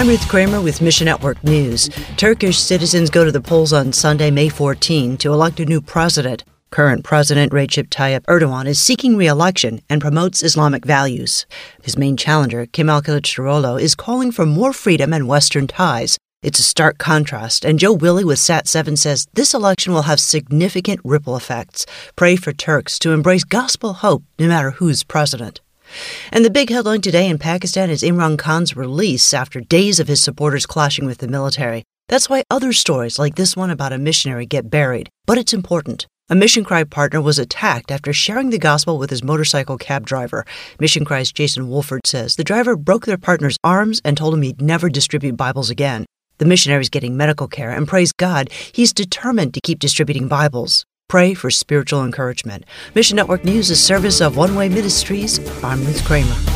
I'm Ruth Kramer with Mission Network News. Turkish citizens go to the polls on Sunday, May 14, to elect a new president. Current President Recep Tayyip Erdogan is seeking re-election and promotes Islamic values. His main challenger, Kemal Kılıçdaroğlu, is calling for more freedom and Western ties. It's a stark contrast, and Joe Willie with Sat7 says this election will have significant ripple effects. Pray for Turks to embrace gospel hope no matter who's president. And the big headline today in Pakistan is Imran Khan's release after days of his supporters clashing with the military. That's why other stories like this one about a missionary get buried, but it's important. A Mission Cry partner was attacked after sharing the gospel with his motorcycle cab driver. Mission Cry's Jason Wolford says the driver broke their partner's arms and told him he'd never distribute Bibles again. The missionary is getting medical care, and praise God, he's determined to keep distributing Bibles. Pray for spiritual encouragement. Mission Network News is service of One Way Ministries. I'm Ruth Kramer.